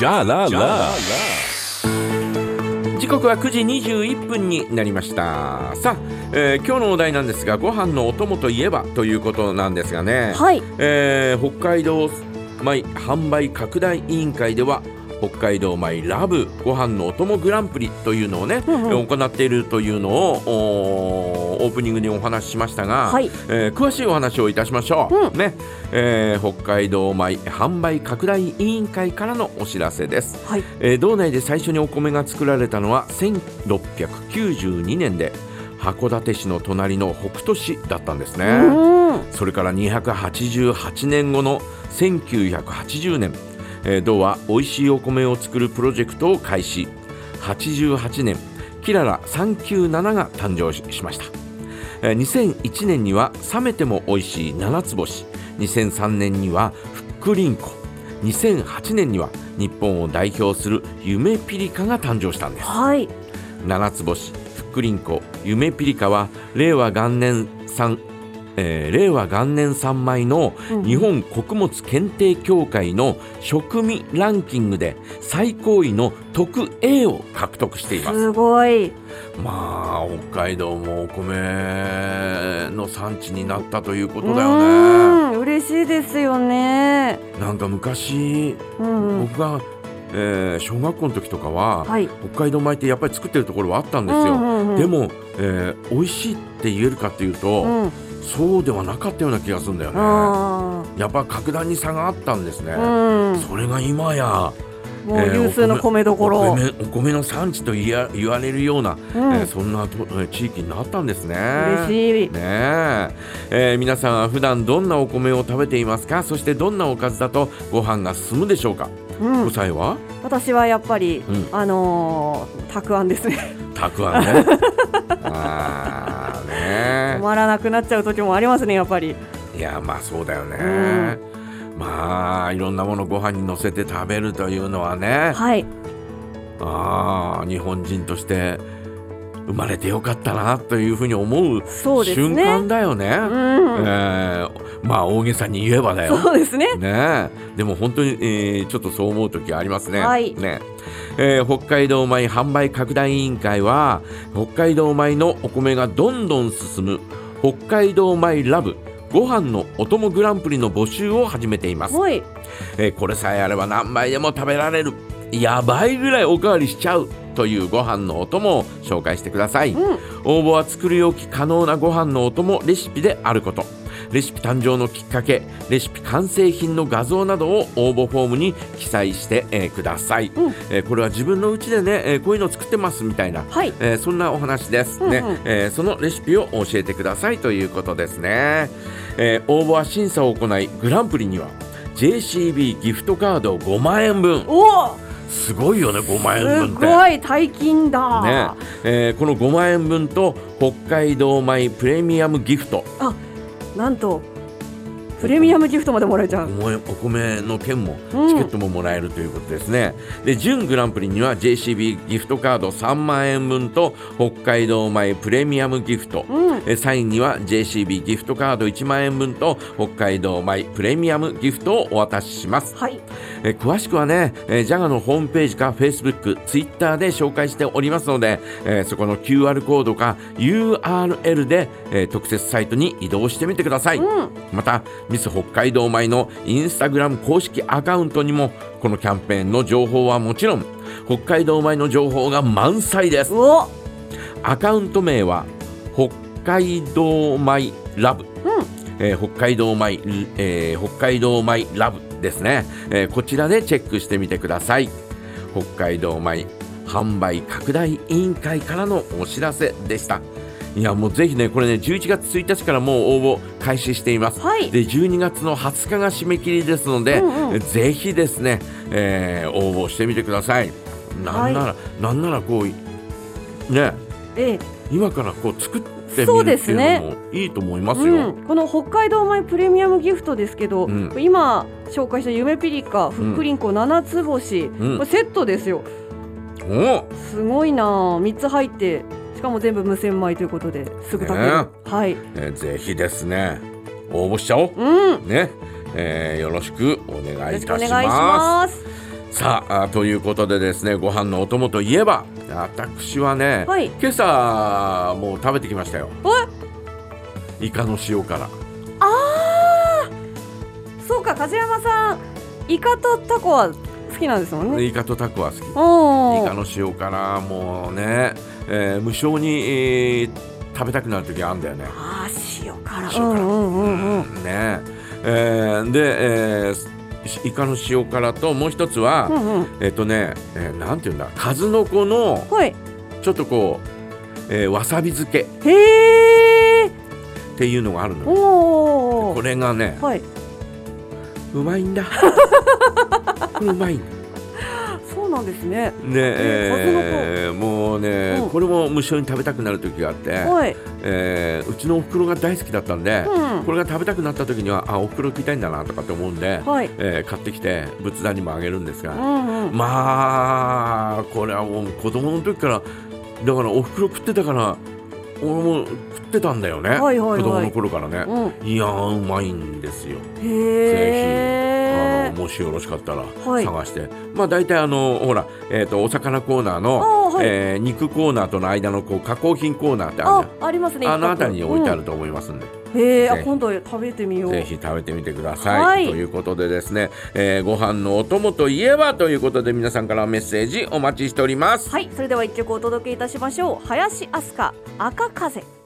じゃらら。時刻は9時21分になりました。さあ、えー今日のお題なんですがご飯のお供といえばということなんですがね、はい。えー北海道米販売拡大委員会では北海道米ラブご飯のお供グランプリというのをね、うんうん。行っているというのをオープニングにお話ししましたが、はい。えー詳しいお話をいたしましょう、うん。ね。えー北海道米販売拡大委員会からのお知らせです。はい。えー道内で最初にお米が作られたのは1692年で函館市の隣の北斗市だったんですね、うんそれから288年後の1980年、えー道は美味しいお米を作るプロジェクトを開始。88年キララ397が誕生ししました、えー2001年には冷めても美味しい七つ星。2003年にはふっくりんこ2008年には日本を代表する夢ピリカが誕生したんです。はい。七つ星ふっくりんこ夢ピリカは令和元年産、えー令和元年産米のうん。日本穀物検定協会の食味ランキングで最高位の特 A を獲得しています。すごい。まあ北海道もお米の産地になったということだよね。うん嬉しいですよね。なんか昔うんうん。僕が、えー小学校の時とかは、はい。北海道米ってやっぱり作ってるところはあったんですよ、うんうんうんでも、えー美味しいって言えるかっていうと、うん。そうではなかったような気がするんだよね。あやっぱ格段に差があったんですね、ーうん。それが今やもう有数の米どころ、お米お米の産地と言や言われるような、うん。えーそんな地域になったんですね。嬉しい。ねえ。えー皆さんは普段どんなお米を食べていますか？そしてどんなおかずだとご飯が進むでしょうか、うん。おさえは？私はやっぱり、うん。あのーたくあんですね。たくあんね。あーね。止まらなくなっちゃう時もありますねやっぱり。いやまあそうだよね、うん。まあいろんなものご飯に乗せて食べるというのはね。はい。ああ日本人として生まれてよかったなというふうに思うそうです瞬ね間だよね。うん、えーまあ大げさに言えばだよ。そうですね。ね。えでも本当に、えーちょっとそう思う時ありますね。はい。ね。えー北海道米販売拡大委員会は北海道米のお米がどんどん進む北海道米ラブご飯のお供グランプリの募集を始めています。はい。えーこれさえあれば何杯でも食べられる。やばいぐらいおかわりしちゃうというご飯のお供を紹介してください、うん。応募は作り置き可能なご飯のお供レシピであることレシピ誕生のきっかけレシピ完成品の画像などを応募フォームに記載して、えーください、うん。えーこれは自分のうちでね、えーこういうの作ってますみたいなはい。えーそんなお話ですね、うんうん。えーそのレシピを教えてくださいということですね、えー応募は審査を行いグランプリには JCB ギフトカード5万円分。おお。すごいよね5万円す分って。ごい大金だ、ね。えーこの5万円分と北海道米プレミアムギフトなんとプレミアムギフトまでもらえちゃおう。米お米の券もうんチケットももらえるということですね、で準グランプリには JCB ギフトカード3万円分と北海道米プレミアムギフト、うん。えサインには JCB ギフトカード1万円分と北海道米プレミアムギフトをお渡しします。はい。え詳しくはね、えー、ジャガのホームページか Facebook、Twitter で紹介しておりますので、えーそこの QR コードか URL で、えー特設サイトに移動してみてください、うん。またミス北海道米のインスタグラム公式アカウントにもこのキャンペーンの情報はもちろん北海道米の情報が満載です。お。アカウント名は北海道米ラブ、えー北海道米、えー北海道米ラブですね、えーこちらでチェックしてみてください。北海道米販売拡大委員会からのお知らせでしたいやもうぜひねこれね11月1日からもう応募開始しています。はい。で12月の20日が締め切りですので、うんうん。ぜひですね、えー応募してみてください。なんなら、なんならこうね。ええ。今からこう作ってそうですね。いいと思いますよ。うん、この北海道米プレミアムギフトですけど、うん。今紹介した夢ピリカふっくりんこ七つ星、うん。これセットですよ。お！すごいなあ3つ入ってしかも全部無洗米ということですぐ炊ける、ね。はい。えーぜひですね。応募しちゃおう。うん。よね、えーよろしくお願いいたします。さああということでですねご飯のお供といえば私はね、はい。今朝もう食べてきましたよ。イカの塩辛そうか梶山さんイカとタコは好きなんですもんね。イカとタコは好き。おイカの塩辛もうね、えー無性に、えー食べたくなる時あるんだよね。あー塩辛。塩辛。うんうんうんうん。ね。えーで、えーしイカの塩辛ともう一つは、うんうん。えっ、とね、えーなんていうんだ。数の子のはい。ちょっとこう、えーわさび漬け。っへえていうのがあるのこれがねはい。うまいんだ。これうまいんだ。そうなんですね。で、えーもうね、うん。これも無性に食べたくなる時があって、はい。えーうちのおふくろが大好きだったんで、うん。これが食べたくなった時にはあおふくろ食いたいんだなとかって思うんで、はい。えー買ってきて仏壇にもあげるんですが、うんうん。まあこれはもう子供の時からだからおふくろ食ってたから俺も食ってたんだよね、はいはいはい。子供の頃からね、うん。いやーうまいんですよ。へえしよろしかったらはい。探して、まあ大体あのほら、えー、とお魚コーナーの、はい。えー肉コーナーとの間のこう加工品コーナーってああありますね。あの辺りに置いてあると思いますんで、うん。へえ今度食べてみよう。ぜひ食べてみてください。はい。ということでですね、えーご飯のお供といえばということで皆さんからメッセージお待ちしております。はい。それでは一曲お届けいたしましょう。林飛鳥赤風